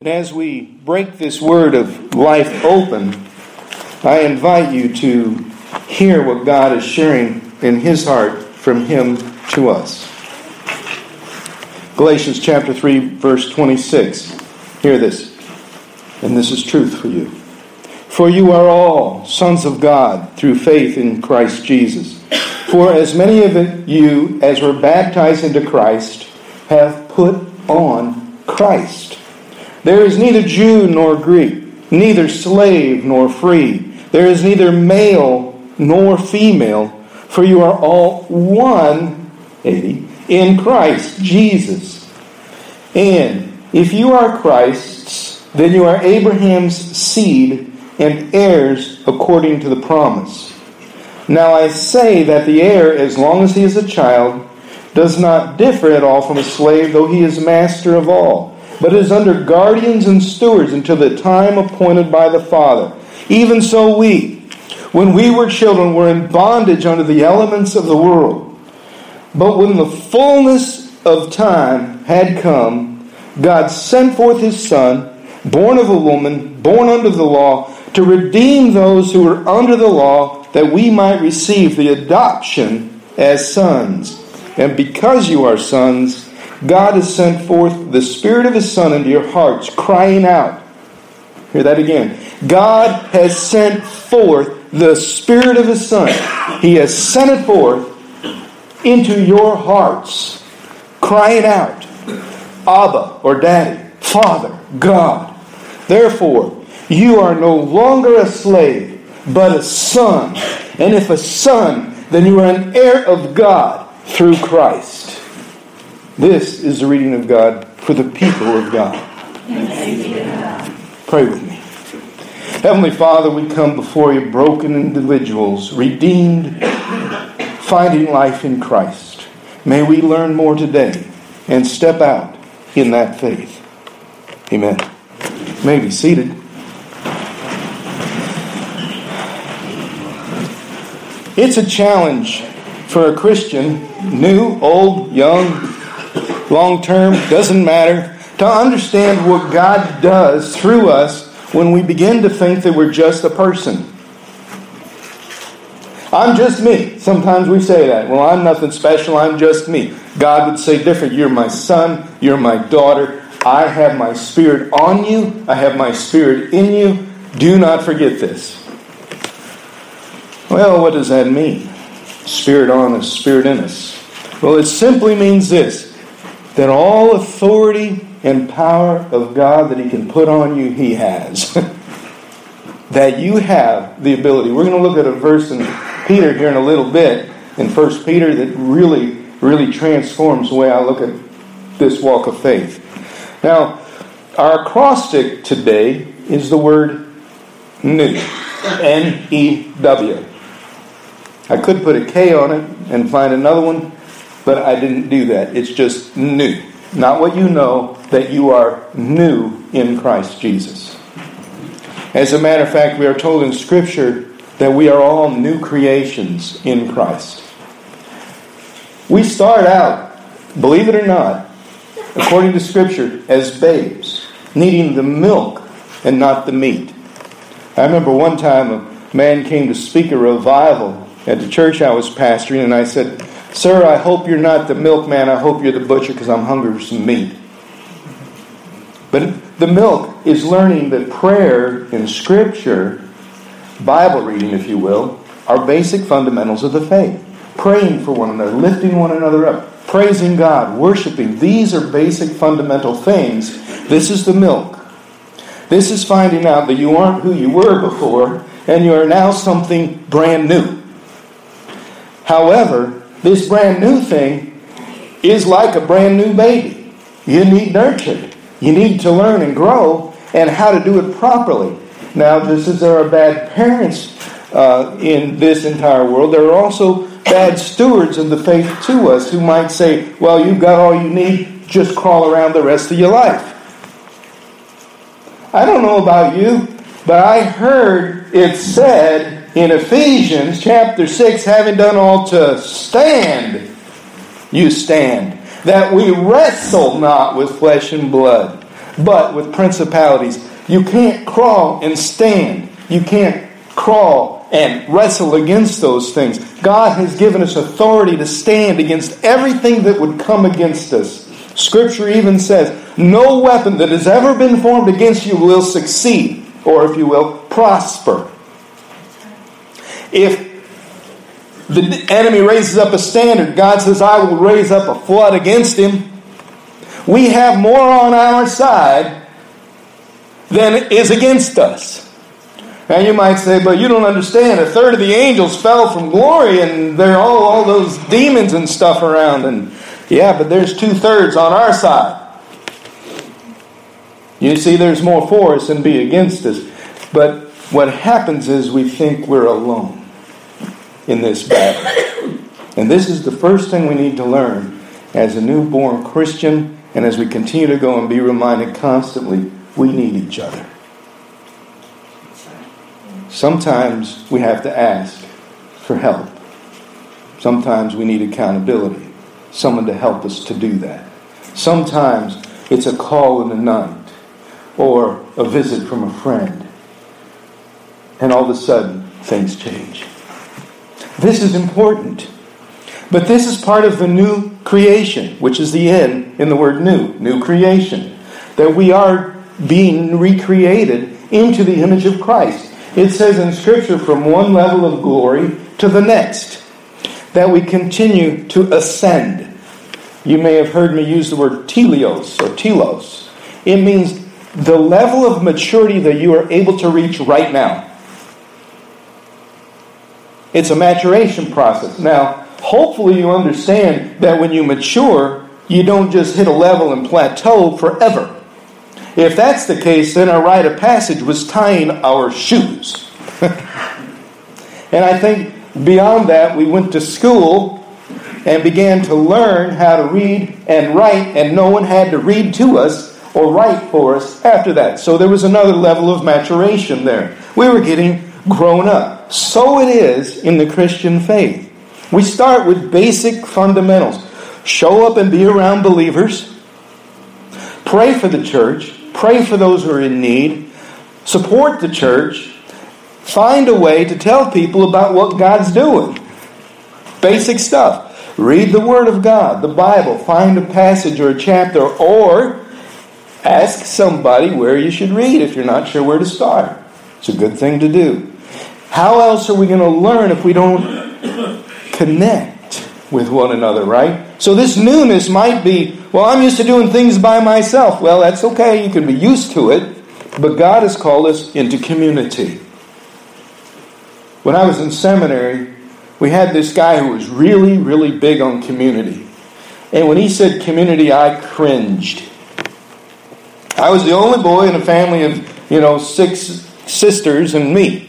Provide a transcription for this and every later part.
And as we break this word of life open, I invite you to hear what God is sharing in His heart from Him to us. Galatians chapter 3, verse 26. Hear this, and this is truth for you. For you are all sons of God through faith in Christ Jesus. For as many of you as were baptized into Christ have put on Christ. There is neither Jew nor Greek, neither slave nor free. There is neither male nor female, for you are all one, 80, in Christ Jesus. And if you are Christ's, then you are Abraham's seed and heirs according to the promise. Now I say that the heir, as long as he is a child, does not differ at all from a slave, though he is master of all but is under guardians and stewards until the time appointed by the Father. Even so, we, when we were children, were in bondage under the elements of the world. But when the fullness of time had come, God sent forth his Son, born of a woman, born under the law, to redeem those who were under the law, that we might receive the adoption as sons. And because you are sons, God has sent forth the Spirit of His Son into your hearts, crying out. Hear that again. God has sent forth the Spirit of His Son. He has sent it forth into your hearts, crying out, Abba or Daddy, Father, God. Therefore, you are no longer a slave, but a son. And if a son, then you are an heir of God through Christ. This is the reading of God for the people of God. Pray with me. Heavenly Father, we come before you broken individuals, redeemed, finding life in Christ. May we learn more today and step out in that faith. Amen. You may be seated. It's a challenge for a Christian, new, old, young, long term, doesn't matter, to understand what God does through us when we begin to think that we're just a person. I'm just me. Sometimes we say that. Well, I'm nothing special. I'm just me. God would say different. You're my son. You're my daughter. I have my spirit on you. I have my spirit in you. Do not forget this. Well, what does that mean? Spirit on us, spirit in us. Well, it simply means this that all authority and power of God that He can put on you, He has. that you have the ability. We're going to look at a verse in Peter here in a little bit, in First Peter, that really, really transforms the way I look at this walk of faith. Now, our acrostic today is the word new. N E W. I could put a K on it and find another one, but I didn't do that. It's just new. Not what you know, that you are new in Christ Jesus. As a matter of fact, we are told in Scripture that we are all new creations in Christ. We start out, believe it or not, according to Scripture, as babes, needing the milk and not the meat. I remember one time a man came to speak a revival at the church I was pastoring, and I said, Sir, I hope you're not the milkman. I hope you're the butcher because I'm hungry for some meat. But the milk is learning that prayer in Scripture, Bible reading, if you will, are basic fundamentals of the faith. Praying for one another, lifting one another up, praising God, worshiping. These are basic fundamental things. This is the milk. This is finding out that you aren't who you were before and you are now something brand new. However, this brand new thing is like a brand new baby. You need nurtured. You need to learn and grow and how to do it properly. Now, just as there are bad parents uh, in this entire world, there are also bad stewards of the faith to us who might say, well, you've got all you need, just crawl around the rest of your life. I don't know about you, but I heard it said in Ephesians chapter 6, having done all to stand, you stand. That we wrestle not with flesh and blood, but with principalities. You can't crawl and stand. You can't crawl and wrestle against those things. God has given us authority to stand against everything that would come against us. Scripture even says, No weapon that has ever been formed against you will succeed, or if you will, prosper. If the enemy raises up a standard, God says, I will raise up a flood against him. We have more on our side than is against us. Now you might say, but you don't understand. A third of the angels fell from glory, and there are all, all those demons and stuff around. And yeah, but there's two thirds on our side. You see, there's more for us than be against us. But what happens is we think we're alone in this battle. And this is the first thing we need to learn as a newborn Christian, and as we continue to go and be reminded constantly, we need each other. Sometimes we have to ask for help. Sometimes we need accountability, someone to help us to do that. Sometimes it's a call in the night or a visit from a friend. And all of a sudden, things change. This is important. But this is part of the new creation, which is the end in the word new, new creation. That we are being recreated into the image of Christ. It says in Scripture from one level of glory to the next that we continue to ascend. You may have heard me use the word teleos or telos. It means the level of maturity that you are able to reach right now. It's a maturation process. Now, hopefully, you understand that when you mature, you don't just hit a level and plateau forever. If that's the case, then our rite of passage was tying our shoes. and I think beyond that, we went to school and began to learn how to read and write, and no one had to read to us or write for us after that. So there was another level of maturation there. We were getting grown up. So it is in the Christian faith. We start with basic fundamentals show up and be around believers, pray for the church, pray for those who are in need, support the church, find a way to tell people about what God's doing. Basic stuff. Read the Word of God, the Bible, find a passage or a chapter, or ask somebody where you should read if you're not sure where to start. It's a good thing to do. How else are we going to learn if we don't connect with one another, right? So this newness might be, well, I'm used to doing things by myself. Well, that's okay. You can be used to it. But God has called us into community. When I was in seminary, we had this guy who was really, really big on community. And when he said community, I cringed. I was the only boy in a family of, you know, six sisters and me,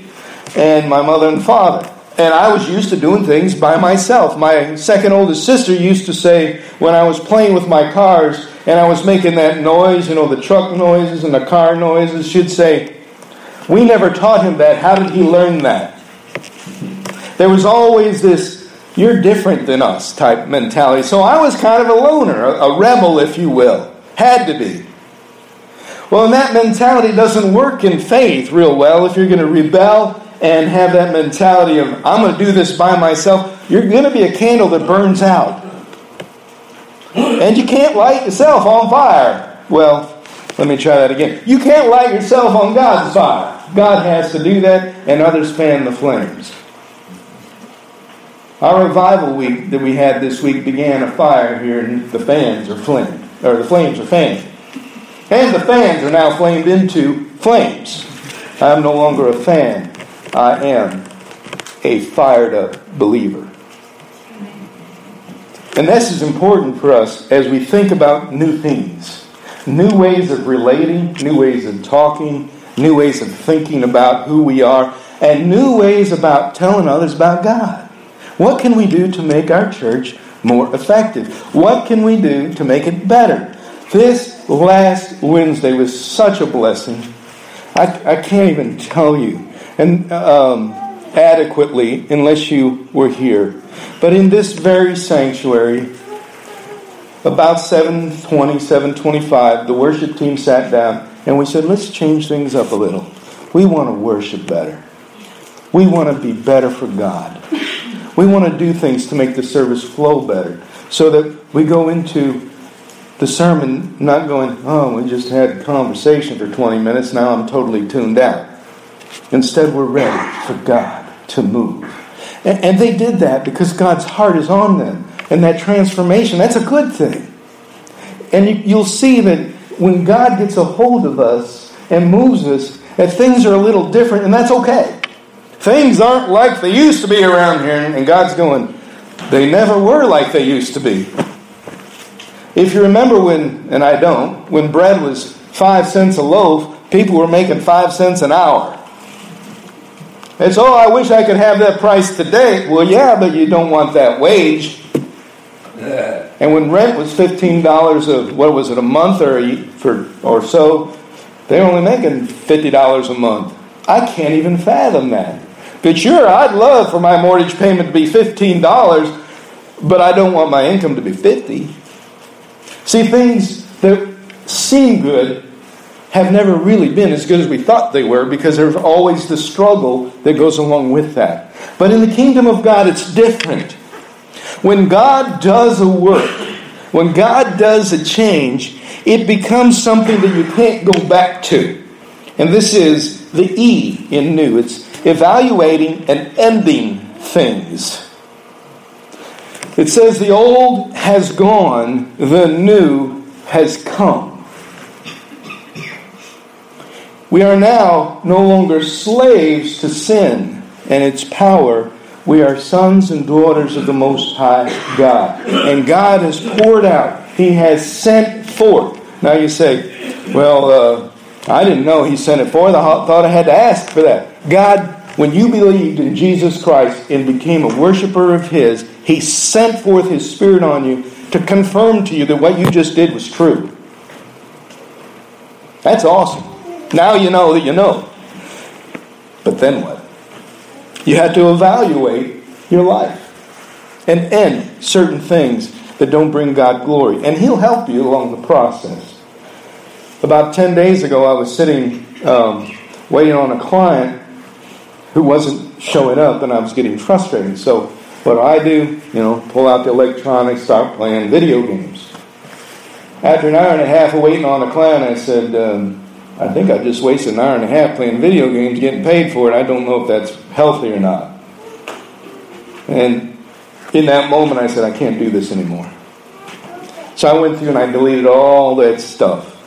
and my mother and father. And I was used to doing things by myself. My second oldest sister used to say, when I was playing with my cars and I was making that noise, you know, the truck noises and the car noises, she'd say, We never taught him that. How did he learn that? There was always this, you're different than us type mentality. So I was kind of a loner, a rebel, if you will. Had to be. Well, and that mentality doesn't work in faith real well if you're going to rebel and have that mentality of, I'm going to do this by myself, you're going to be a candle that burns out. And you can't light yourself on fire. Well, let me try that again. You can't light yourself on God's fire. God has to do that, and others fan the flames. Our revival week that we had this week began a fire here, and the fans are flamed, or the flames are fanned. And the fans are now flamed into flames. I'm no longer a fan. I am a fired up believer. And this is important for us as we think about new things, new ways of relating, new ways of talking, new ways of thinking about who we are, and new ways about telling others about God. What can we do to make our church more effective? What can we do to make it better? This last Wednesday was such a blessing. I, I can't even tell you and um, adequately unless you were here. But in this very sanctuary, about 720, 725, the worship team sat down and we said, let's change things up a little. We want to worship better. We want to be better for God. We want to do things to make the service flow better so that we go into the sermon not going, oh, we just had conversation for 20 minutes, now I'm totally tuned out. Instead, we're ready for God to move. And, and they did that because God's heart is on them. And that transformation, that's a good thing. And you'll see that when God gets a hold of us and moves us, that things are a little different, and that's okay. Things aren't like they used to be around here, and God's going, they never were like they used to be. If you remember when, and I don't, when bread was five cents a loaf, people were making five cents an hour. It's, oh, I wish I could have that price today. Well, yeah, but you don't want that wage. And when rent was fifteen dollars a what was it a month or a, for or so, they're only making fifty dollars a month. I can't even fathom that. But sure, I'd love for my mortgage payment to be fifteen dollars, but I don't want my income to be fifty. See, things that seem good have never really been as good as we thought they were because there's always the struggle that goes along with that. But in the kingdom of God, it's different. When God does a work, when God does a change, it becomes something that you can't go back to. And this is the E in new. It's evaluating and ending things. It says the old has gone, the new has come. We are now no longer slaves to sin and its power, we are sons and daughters of the Most High God. And God has poured out, He has sent forth. Now you say, well, uh, I didn't know He sent it forth. I thought I had to ask for that. God, when you believed in Jesus Christ and became a worshiper of His, He sent forth His Spirit on you to confirm to you that what you just did was true. That's awesome. Now you know that you know. But then what? You have to evaluate your life and end certain things that don't bring God glory. And He'll help you along the process. About 10 days ago, I was sitting um, waiting on a client who wasn't showing up, and I was getting frustrated. So, what do I do? You know, pull out the electronics, start playing video games. After an hour and a half of waiting on a client, I said, um, I think I just wasted an hour and a half playing video games, getting paid for it. I don't know if that's healthy or not. And in that moment, I said, I can't do this anymore. So I went through and I deleted all that stuff.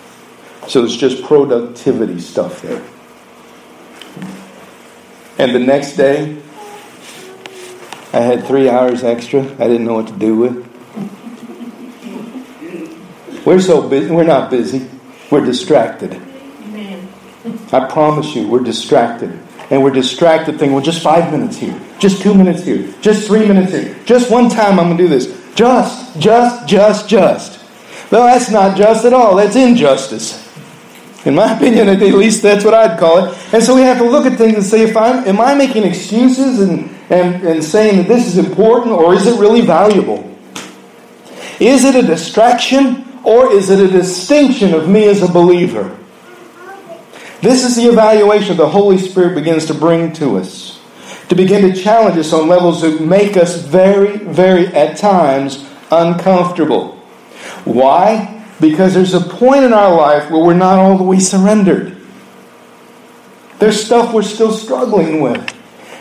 So it's just productivity stuff there. And the next day, I had three hours extra. I didn't know what to do with. We're so busy. We're not busy. We're distracted. I promise you, we're distracted. And we're distracted thinking, well, just five minutes here, just two minutes here, just three minutes here, just one time I'm going to do this. Just, just, just, just. Well, that's not just at all. That's injustice. In my opinion, at least that's what I'd call it. And so we have to look at things and say, if I'm, am I making excuses and, and, and saying that this is important or is it really valuable? Is it a distraction or is it a distinction of me as a believer? This is the evaluation the Holy Spirit begins to bring to us, to begin to challenge us on levels that make us very, very, at times, uncomfortable. Why? Because there's a point in our life where we're not all the way surrendered. There's stuff we're still struggling with.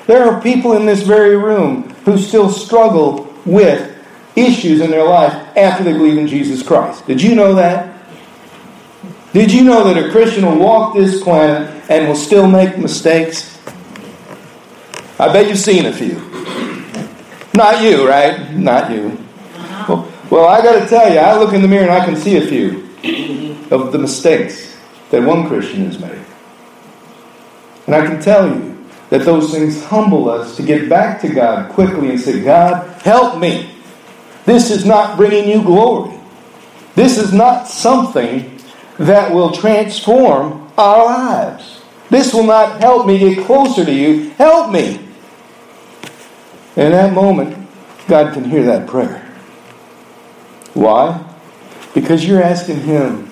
There are people in this very room who still struggle with issues in their life after they believe in Jesus Christ. Did you know that? Did you know that a Christian will walk this planet and will still make mistakes? I bet you've seen a few. Not you, right? Not you. Well, well I got to tell you, I look in the mirror and I can see a few of the mistakes that one Christian has made. And I can tell you that those things humble us to get back to God quickly and say, God, help me. This is not bringing you glory. This is not something that will transform our lives. This will not help me get closer to you. Help me. In that moment, God can hear that prayer. Why? Because you're asking Him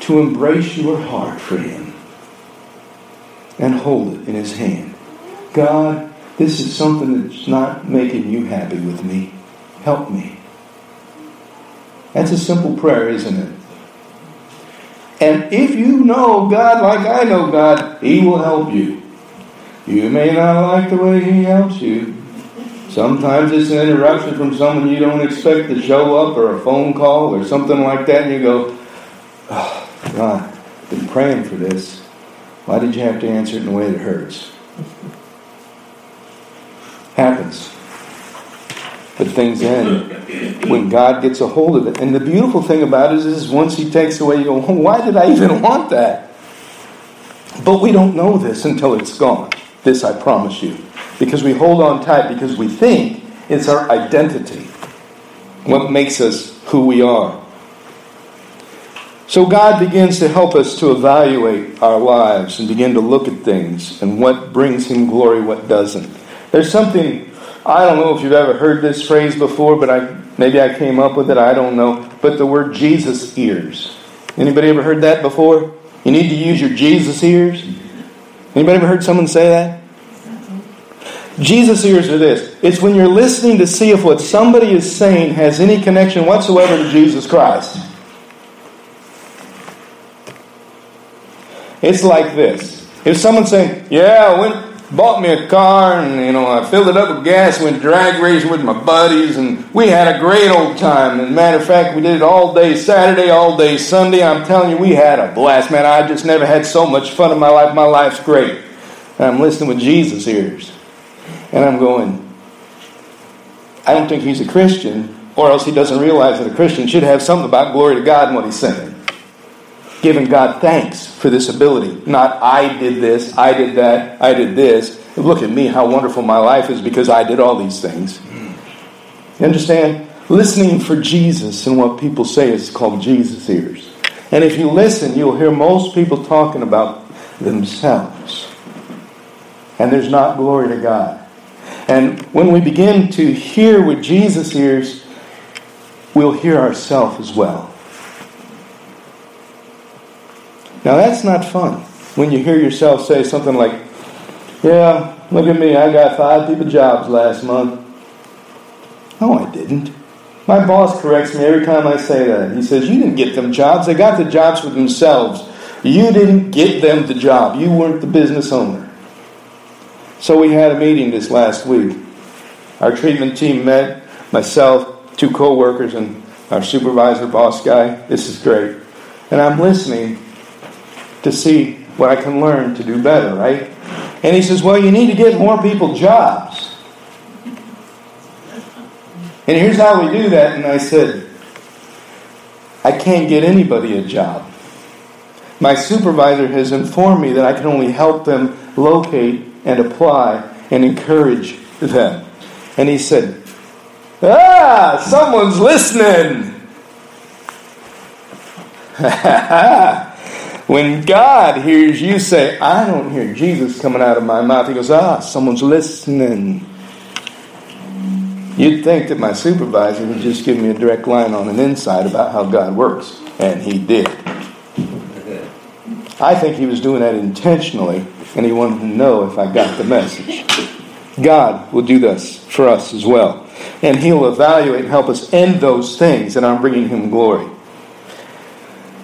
to embrace your heart for Him and hold it in His hand. God, this is something that's not making you happy with me. Help me. That's a simple prayer, isn't it? And if you know God like I know God, He will help you. You may not like the way He helps you. Sometimes it's an interruption from someone you don't expect to show up, or a phone call, or something like that, and you go, oh, God, I've been praying for this. Why did you have to answer it in a way that hurts? Happens. But things end when God gets a hold of it. And the beautiful thing about it is, once He takes away, you go, why did I even want that? But we don't know this until it's gone. This I promise you. Because we hold on tight because we think it's our identity, what makes us who we are. So God begins to help us to evaluate our lives and begin to look at things and what brings Him glory, what doesn't. There's something I don't know if you've ever heard this phrase before, but I maybe I came up with it. I don't know. But the word Jesus ears. Anybody ever heard that before? You need to use your Jesus ears. Anybody ever heard someone say that? Jesus ears are this. It's when you're listening to see if what somebody is saying has any connection whatsoever to Jesus Christ. It's like this. If someone's saying, Yeah, went bought me a car and you know I filled it up with gas, went drag racing with my buddies, and we had a great old time. And matter of fact, we did it all day Saturday, all day Sunday. I'm telling you, we had a blast, man. I just never had so much fun in my life. My life's great. And I'm listening with Jesus ears, and I'm going. I don't think he's a Christian, or else he doesn't realize that a Christian should have something about glory to God in what he's saying giving God thanks for this ability. Not, I did this, I did that, I did this. Look at me, how wonderful my life is because I did all these things. You understand? Listening for Jesus and what people say is called Jesus ears. And if you listen, you'll hear most people talking about themselves. And there's not glory to God. And when we begin to hear with Jesus ears, we'll hear ourselves as well. Now that's not fun when you hear yourself say something like, Yeah, look at me, I got five people jobs last month. No, I didn't. My boss corrects me every time I say that. He says, You didn't get them jobs. They got the jobs for themselves. You didn't get them the job. You weren't the business owner. So we had a meeting this last week. Our treatment team met, myself, two co workers, and our supervisor, boss guy. This is great. And I'm listening to see what I can learn to do better, right? And he says, Well, you need to get more people jobs. And here's how we do that. And I said, I can't get anybody a job. My supervisor has informed me that I can only help them locate and apply and encourage them. And he said, Ah, someone's listening. When God hears you say, I don't hear Jesus coming out of my mouth, he goes, Ah, someone's listening. You'd think that my supervisor would just give me a direct line on an insight about how God works, and he did. I think he was doing that intentionally, and he wanted to know if I got the message. God will do this for us as well. And he'll evaluate and help us end those things that aren't bringing him glory.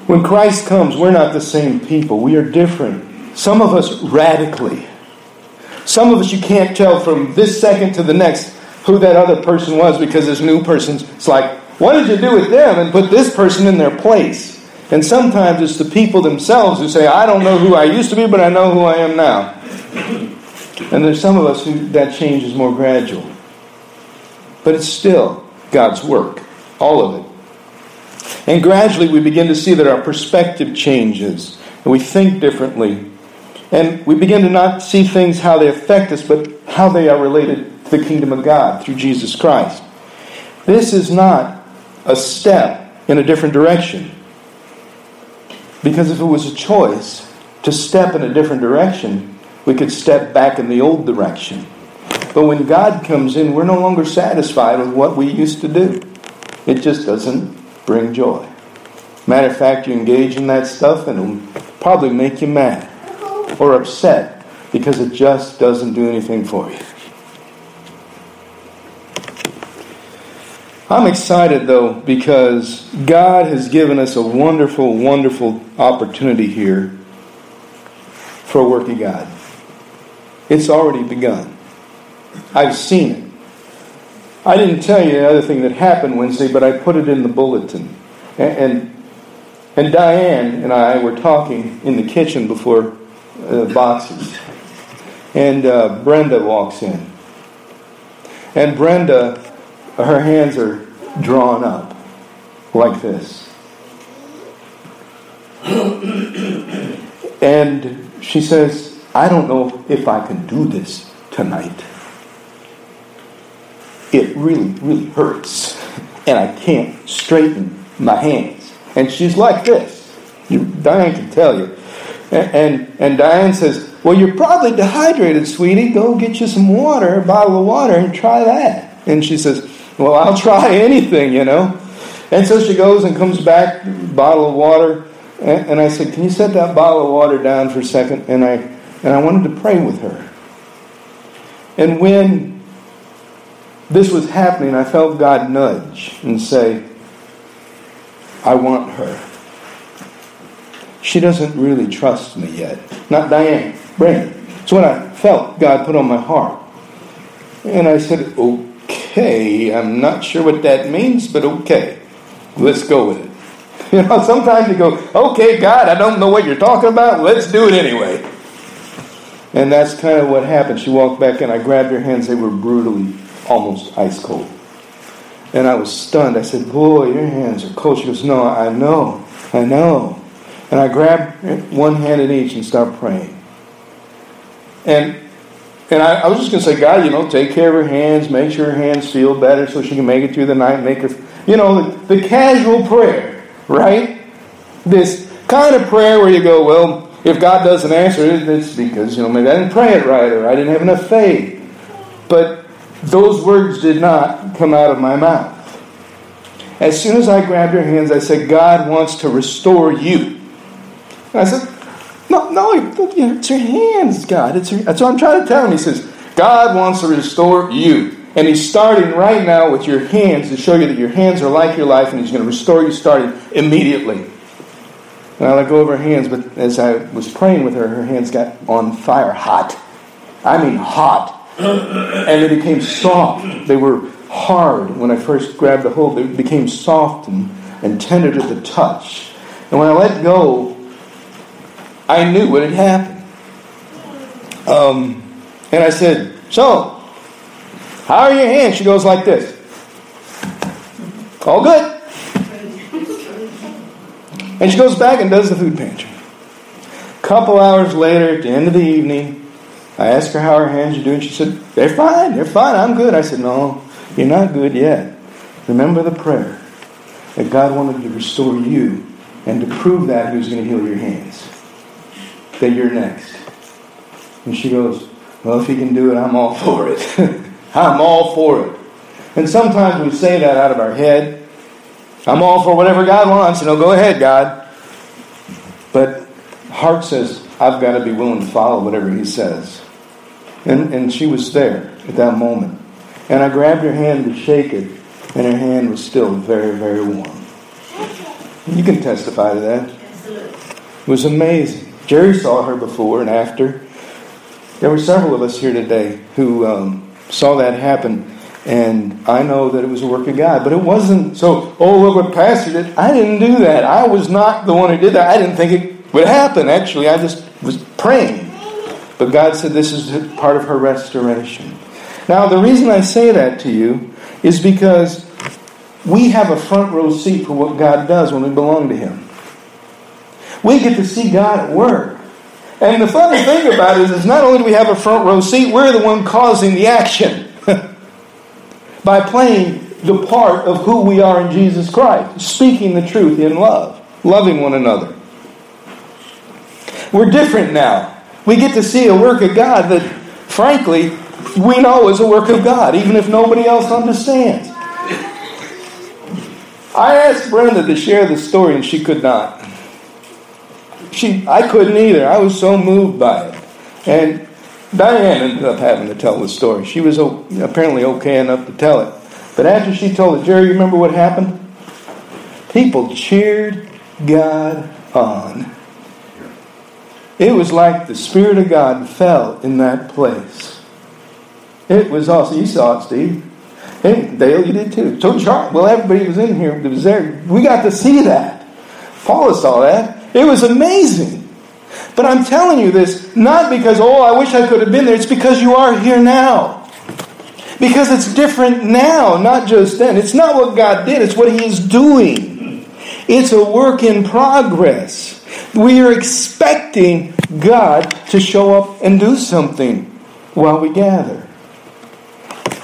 When Christ comes, we're not the same people. We are different. Some of us radically. Some of us you can't tell from this second to the next who that other person was because this new person's it's like, what did you do with them? And put this person in their place. And sometimes it's the people themselves who say, I don't know who I used to be, but I know who I am now. And there's some of us who that change is more gradual. But it's still God's work, all of it. And gradually we begin to see that our perspective changes and we think differently. And we begin to not see things how they affect us, but how they are related to the kingdom of God through Jesus Christ. This is not a step in a different direction. Because if it was a choice to step in a different direction, we could step back in the old direction. But when God comes in, we're no longer satisfied with what we used to do. It just doesn't bring joy. Matter of fact, you engage in that stuff and it'll probably make you mad or upset because it just doesn't do anything for you. I'm excited though because God has given us a wonderful, wonderful opportunity here for a work of God. It's already begun. I've seen it. I didn't tell you the other thing that happened Wednesday, but I put it in the bulletin. And, and, and Diane and I were talking in the kitchen before uh, boxes. And uh, Brenda walks in. And Brenda, her hands are drawn up like this. and she says, I don't know if I can do this tonight. It really, really hurts. And I can't straighten my hands. And she's like this. You, Diane can tell you. And, and, and Diane says, Well, you're probably dehydrated, sweetie. Go get you some water, a bottle of water, and try that. And she says, Well, I'll try anything, you know. And so she goes and comes back, bottle of water. And, and I said, Can you set that bottle of water down for a second? And I, and I wanted to pray with her. And when this was happening, I felt God nudge and say, I want her. She doesn't really trust me yet. Not Diane, Brenda. It's what I felt God put on my heart. And I said, okay, I'm not sure what that means, but okay, let's go with it. You know, sometimes you go, okay, God, I don't know what you're talking about, let's do it anyway. And that's kind of what happened. She walked back in, I grabbed her hands, they were brutally, almost ice cold. And I was stunned. I said, Boy, your hands are cold. She goes, No, I know, I know. And I grabbed one hand in each and started praying. And and I, I was just going to say, God, you know, take care of her hands, make sure her hands feel better so she can make it through the night, make her, you know, the, the casual prayer, right? This kind of prayer where you go, well, if God doesn't answer it, it's because, you know, maybe I didn't pray it right or I didn't have enough faith. But those words did not come out of my mouth. As soon as I grabbed her hands, I said, God wants to restore you. And I said, no, no, it's your hands, God. It's your, that's what I'm trying to tell him. He says, God wants to restore you. And he's starting right now with your hands to show you that your hands are like your life, and he's going to restore you starting immediately. And I let go of her hands, but as I was praying with her, her hands got on fire, hot. I mean, hot. And they became soft. They were hard when I first grabbed the hold. They became soft and, and tender to the touch. And when I let go, I knew what had happened. Um, and I said, So, how are your hands? She goes like this. All good. And she goes back and does the food pantry. A couple hours later, at the end of the evening, I asked her how her hands are doing. She said, They're fine, they're fine, I'm good. I said, No, you're not good yet. Remember the prayer that God wanted to restore you, and to prove that, He was going to heal your hands that you're next. And she goes, Well, if he can do it, I'm all for it. I'm all for it. And sometimes we say that out of our head. I'm all for whatever God wants, you know, go ahead, God. But heart says, I've got to be willing to follow whatever he says. And, and she was there at that moment. And I grabbed her hand to shake it, and her hand was still very, very warm. You can testify to that. It was amazing. Jerry saw her before and after. There were several of us here today who um, saw that happen, and I know that it was a work of God. But it wasn't so, oh, look what Pastor did. I didn't do that. I was not the one who did that. I didn't think it would happen, actually. I just was praying. But God said this is part of her restoration. Now, the reason I say that to you is because we have a front row seat for what God does when we belong to Him. We get to see God at work. And the funny thing about it is, is not only do we have a front row seat, we're the one causing the action by playing the part of who we are in Jesus Christ, speaking the truth in love, loving one another. We're different now. We get to see a work of God that, frankly, we know is a work of God, even if nobody else understands. I asked Brenda to share the story, and she could not. She, I couldn't either. I was so moved by it. And Diane ended up having to tell the story. She was apparently okay enough to tell it. But after she told it, Jerry, remember what happened? People cheered God on. It was like the Spirit of God fell in that place. It was awesome. You saw it, Steve. Hey, Dale, you did too. So Charles, well, everybody was in here that was there. We got to see that. Paula saw that. It was amazing. But I'm telling you this not because, oh, I wish I could have been there. It's because you are here now. Because it's different now, not just then. It's not what God did, it's what He is doing. It's a work in progress. We are expecting God to show up and do something while we gather.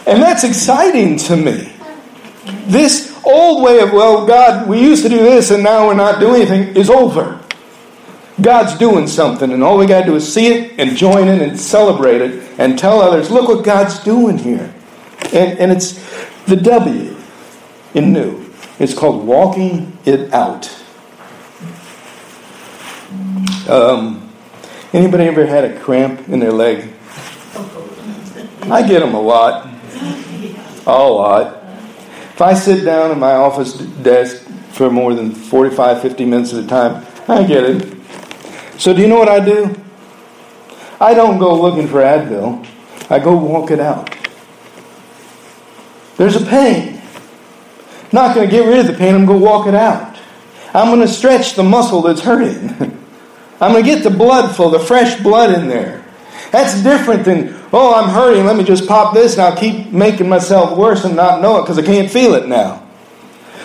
And that's exciting to me. This old way of, well, God, we used to do this and now we're not doing anything is over. God's doing something, and all we got to do is see it and join in and celebrate it and tell others, look what God's doing here. And, and it's the W in new. It's called walking it out. Um, anybody ever had a cramp in their leg? I get them a lot. A lot. If I sit down at my office desk for more than 45, 50 minutes at a time, I get it. So, do you know what I do? I don't go looking for Advil, I go walk it out. There's a pain. Not going to get rid of the pain, I'm going to walk it out. I'm going to stretch the muscle that's hurting. I'm going to get the blood flow, the fresh blood in there. That's different than, oh, I'm hurting, let me just pop this and I'll keep making myself worse and not know it because I can't feel it now.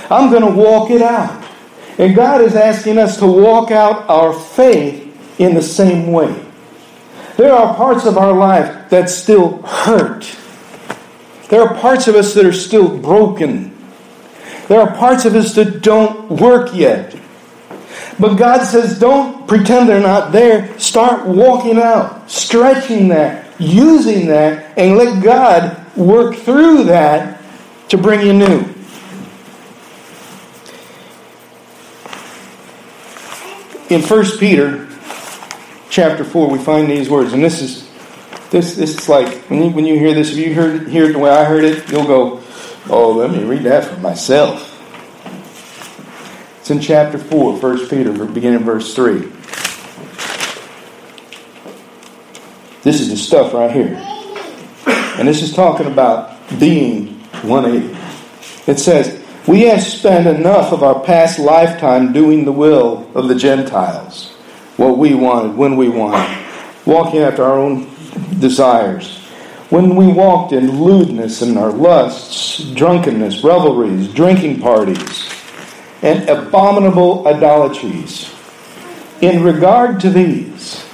I'm going to walk it out. And God is asking us to walk out our faith in the same way. There are parts of our life that still hurt. There are parts of us that are still broken. There are parts of us that don't work yet. But God says, don't pretend they're not there. Start walking out, stretching that, using that, and let God work through that to bring you new. In 1 Peter chapter 4, we find these words, and this is this this is like when you when you hear this, if you heard hear it the way I heard it, you'll go, Oh, let me read that for myself. It's in chapter 4, 1 Peter, beginning verse 3. This is the stuff right here. And this is talking about being 180. It says, We have spent enough of our past lifetime doing the will of the Gentiles, what we wanted, when we wanted, walking after our own desires. When we walked in lewdness and our lusts, drunkenness, revelries, drinking parties, and abominable idolatries. In regard to these,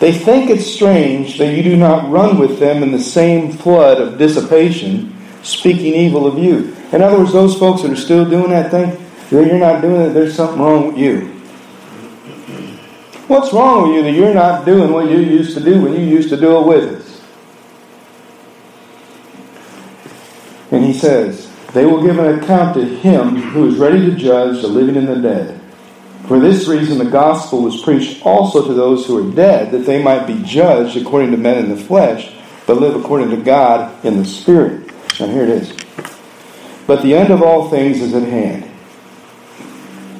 they think it strange that you do not run with them in the same flood of dissipation, speaking evil of you. In other words, those folks that are still doing that thing, you're not doing it, there's something wrong with you. What's wrong with you that you're not doing what you used to do when you used to do it with us? And he says, they will give an account to him who is ready to judge the living and the dead. For this reason, the gospel was preached also to those who are dead, that they might be judged according to men in the flesh, but live according to God in the spirit. Now, here it is. But the end of all things is at hand.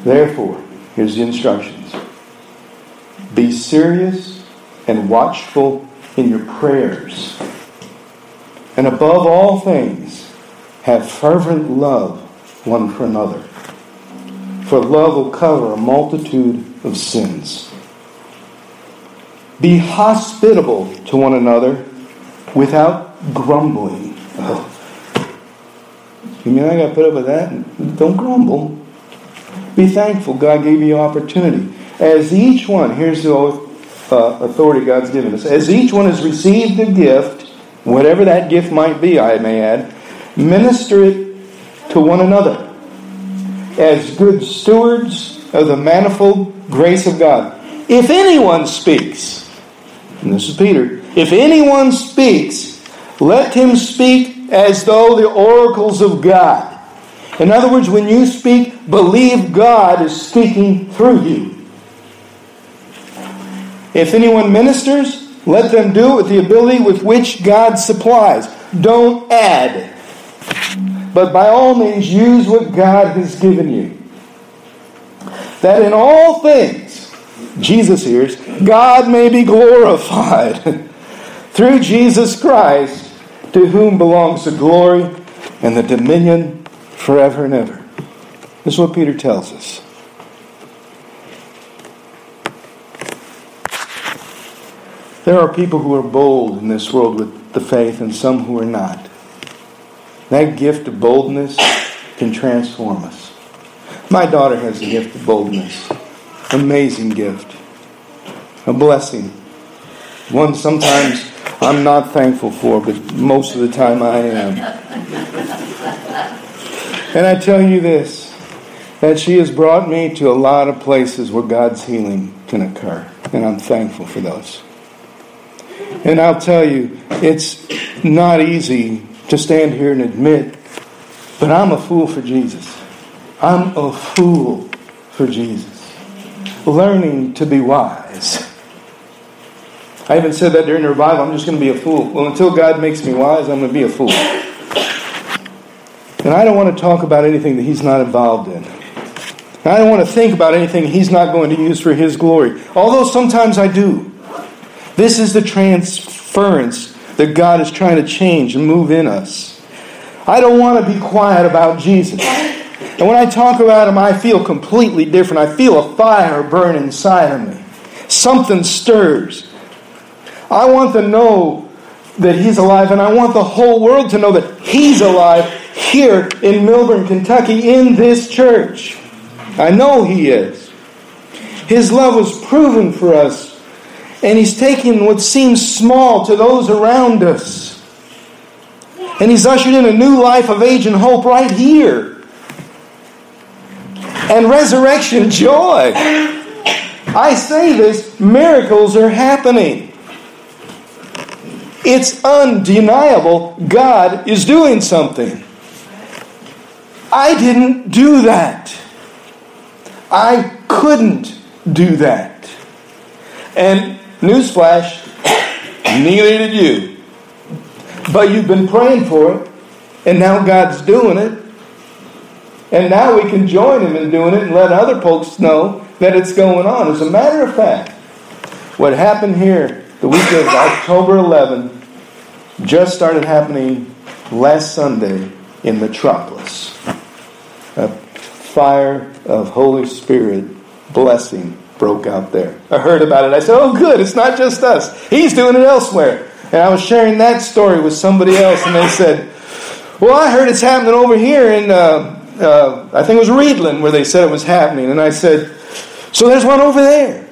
Therefore, here's the instructions Be serious and watchful in your prayers. And above all things, have fervent love one for another. For love will cover a multitude of sins. Be hospitable to one another without grumbling. Oh. You mean I got to put up with that? Don't grumble. Be thankful God gave you opportunity. As each one, here's the uh, authority God's given us. As each one has received a gift, whatever that gift might be, I may add, Minister it to one another as good stewards of the manifold grace of God. If anyone speaks, and this is Peter, if anyone speaks, let him speak as though the oracles of God. In other words, when you speak, believe God is speaking through you. If anyone ministers, let them do it with the ability with which God supplies. Don't add. But by all means, use what God has given you. That in all things, Jesus hears, God may be glorified through Jesus Christ, to whom belongs the glory and the dominion forever and ever. This is what Peter tells us. There are people who are bold in this world with the faith and some who are not. That gift of boldness can transform us. My daughter has a gift of boldness. Amazing gift. A blessing. One sometimes I'm not thankful for, but most of the time I am. And I tell you this that she has brought me to a lot of places where God's healing can occur. And I'm thankful for those. And I'll tell you, it's not easy to stand here and admit, but I'm a fool for Jesus. I'm a fool for Jesus. Learning to be wise. I even said that during the revival, I'm just going to be a fool. Well, until God makes me wise, I'm going to be a fool. And I don't want to talk about anything that He's not involved in. And I don't want to think about anything He's not going to use for His glory. Although sometimes I do. This is the transference that God is trying to change and move in us. I don't want to be quiet about Jesus. And when I talk about Him, I feel completely different. I feel a fire burn inside of me. Something stirs. I want to know that He's alive, and I want the whole world to know that He's alive here in Milburn, Kentucky, in this church. I know He is. His love was proven for us and He's taken what seems small to those around us. And He's ushered in a new life of age and hope right here. And resurrection joy. I say this miracles are happening. It's undeniable God is doing something. I didn't do that. I couldn't do that. And Newsflash, neither did you. But you've been praying for it, and now God's doing it. And now we can join Him in doing it and let other folks know that it's going on. As a matter of fact, what happened here the week of October 11 just started happening last Sunday in Metropolis. A fire of Holy Spirit blessing broke out there. I heard about it. I said, oh, good, it's not just us. He's doing it elsewhere. And I was sharing that story with somebody else, and they said, well, I heard it's happening over here in, uh, uh, I think it was Reidland, where they said it was happening. And I said, so there's one over there.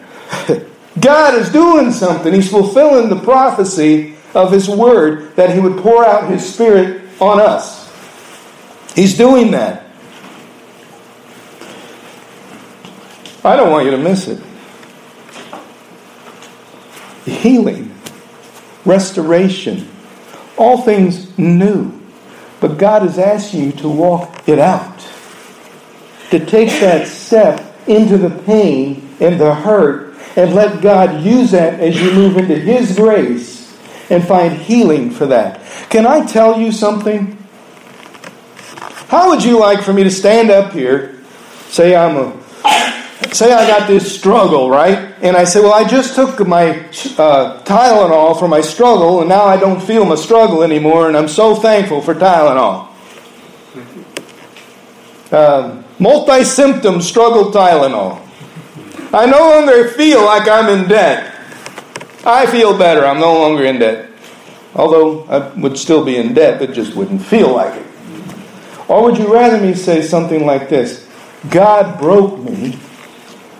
God is doing something. He's fulfilling the prophecy of His Word that He would pour out His Spirit on us. He's doing that. I don't want you to miss it. Healing, restoration, all things new. But God is asking you to walk it out, to take that step into the pain and the hurt, and let God use that as you move into His grace and find healing for that. Can I tell you something? How would you like for me to stand up here, say I'm a say I got this struggle, right? And I say, well, I just took my uh, Tylenol for my struggle, and now I don't feel my struggle anymore, and I'm so thankful for Tylenol. Uh, Multi symptom struggle Tylenol. I no longer feel like I'm in debt. I feel better. I'm no longer in debt. Although I would still be in debt, but just wouldn't feel like it. Or would you rather me say something like this God broke me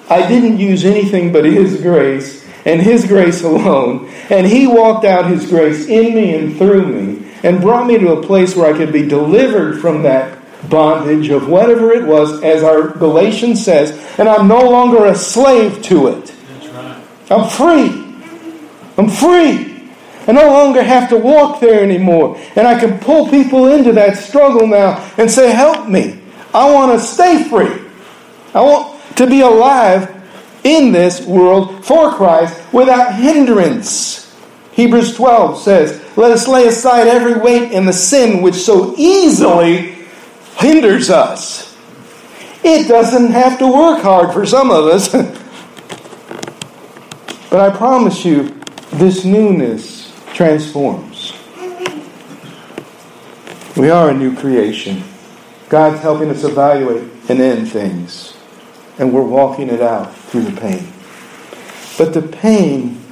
I didn't use anything but His grace and His grace alone. And He walked out His grace in me and through me and brought me to a place where I could be delivered from that bondage of whatever it was, as our Galatians says, and I'm no longer a slave to it. Right. I'm free. I'm free. I no longer have to walk there anymore. And I can pull people into that struggle now and say, Help me. I want to stay free. I want to be alive in this world for Christ without hindrance. Hebrews 12 says, Let us lay aside every weight and the sin which so easily hinders us. It doesn't have to work hard for some of us. but I promise you, this newness transforms. We are a new creation. God's helping us evaluate and end things. And we're walking it out through the pain. But the pain,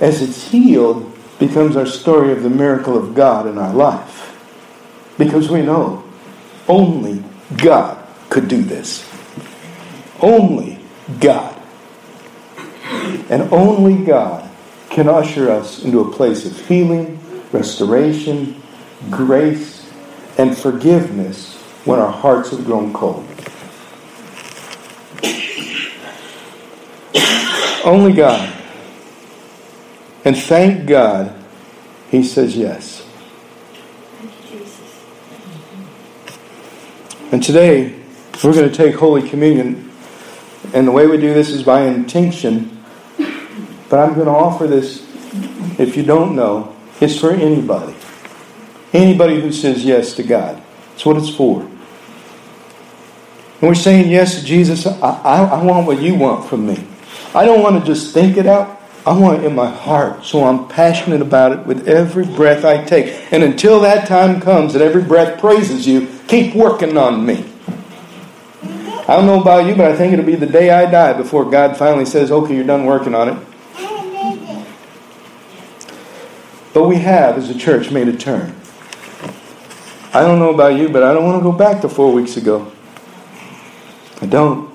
as it's healed, becomes our story of the miracle of God in our life. Because we know only God could do this. Only God. And only God can usher us into a place of healing, restoration, grace, and forgiveness when our hearts have grown cold. Only God. And thank God he says yes. And today, we're going to take Holy Communion. And the way we do this is by intention. But I'm going to offer this, if you don't know, it's for anybody. Anybody who says yes to God. That's what it's for. And we're saying yes to Jesus. I, I, I want what you want from me. I don't want to just think it out. I want it in my heart, so I'm passionate about it with every breath I take. And until that time comes that every breath praises you, keep working on me. I don't know about you, but I think it'll be the day I die before God finally says, okay, you're done working on it. But we have, as a church, made a turn. I don't know about you, but I don't want to go back to four weeks ago. I don't.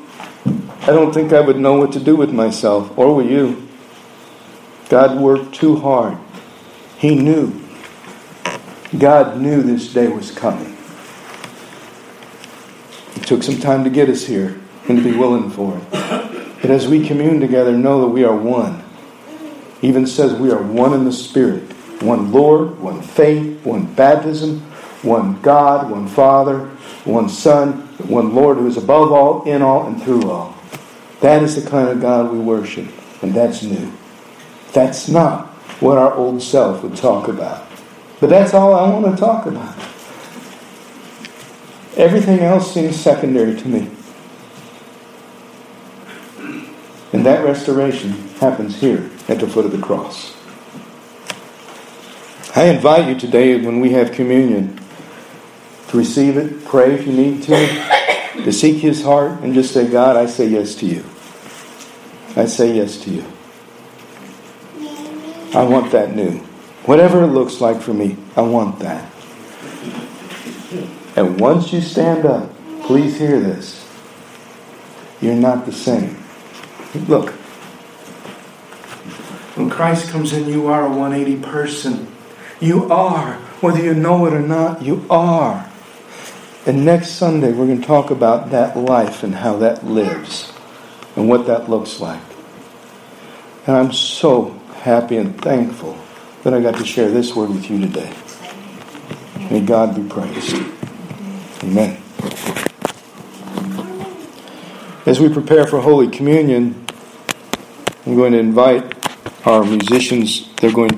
I don't think I would know what to do with myself, or with you. God worked too hard. He knew. God knew this day was coming. It took some time to get us here and to be willing for it. But as we commune together, know that we are one. even says we are one in the Spirit. One Lord, one faith, one baptism, one God, one Father, one Son, one Lord who is above all, in all, and through all. That is the kind of God we worship, and that's new. That's not what our old self would talk about. But that's all I want to talk about. Everything else seems secondary to me. And that restoration happens here at the foot of the cross. I invite you today, when we have communion, to receive it, pray if you need to, to seek His heart, and just say, God, I say yes to you. I say yes to you. I want that new. Whatever it looks like for me, I want that. And once you stand up, please hear this. You're not the same. Look, when Christ comes in, you are a 180 person. You are. Whether you know it or not, you are. And next Sunday, we're going to talk about that life and how that lives and what that looks like. And I'm so happy and thankful that I got to share this word with you today. May God be praised. Amen. As we prepare for Holy Communion, I'm going to invite our musicians. They're going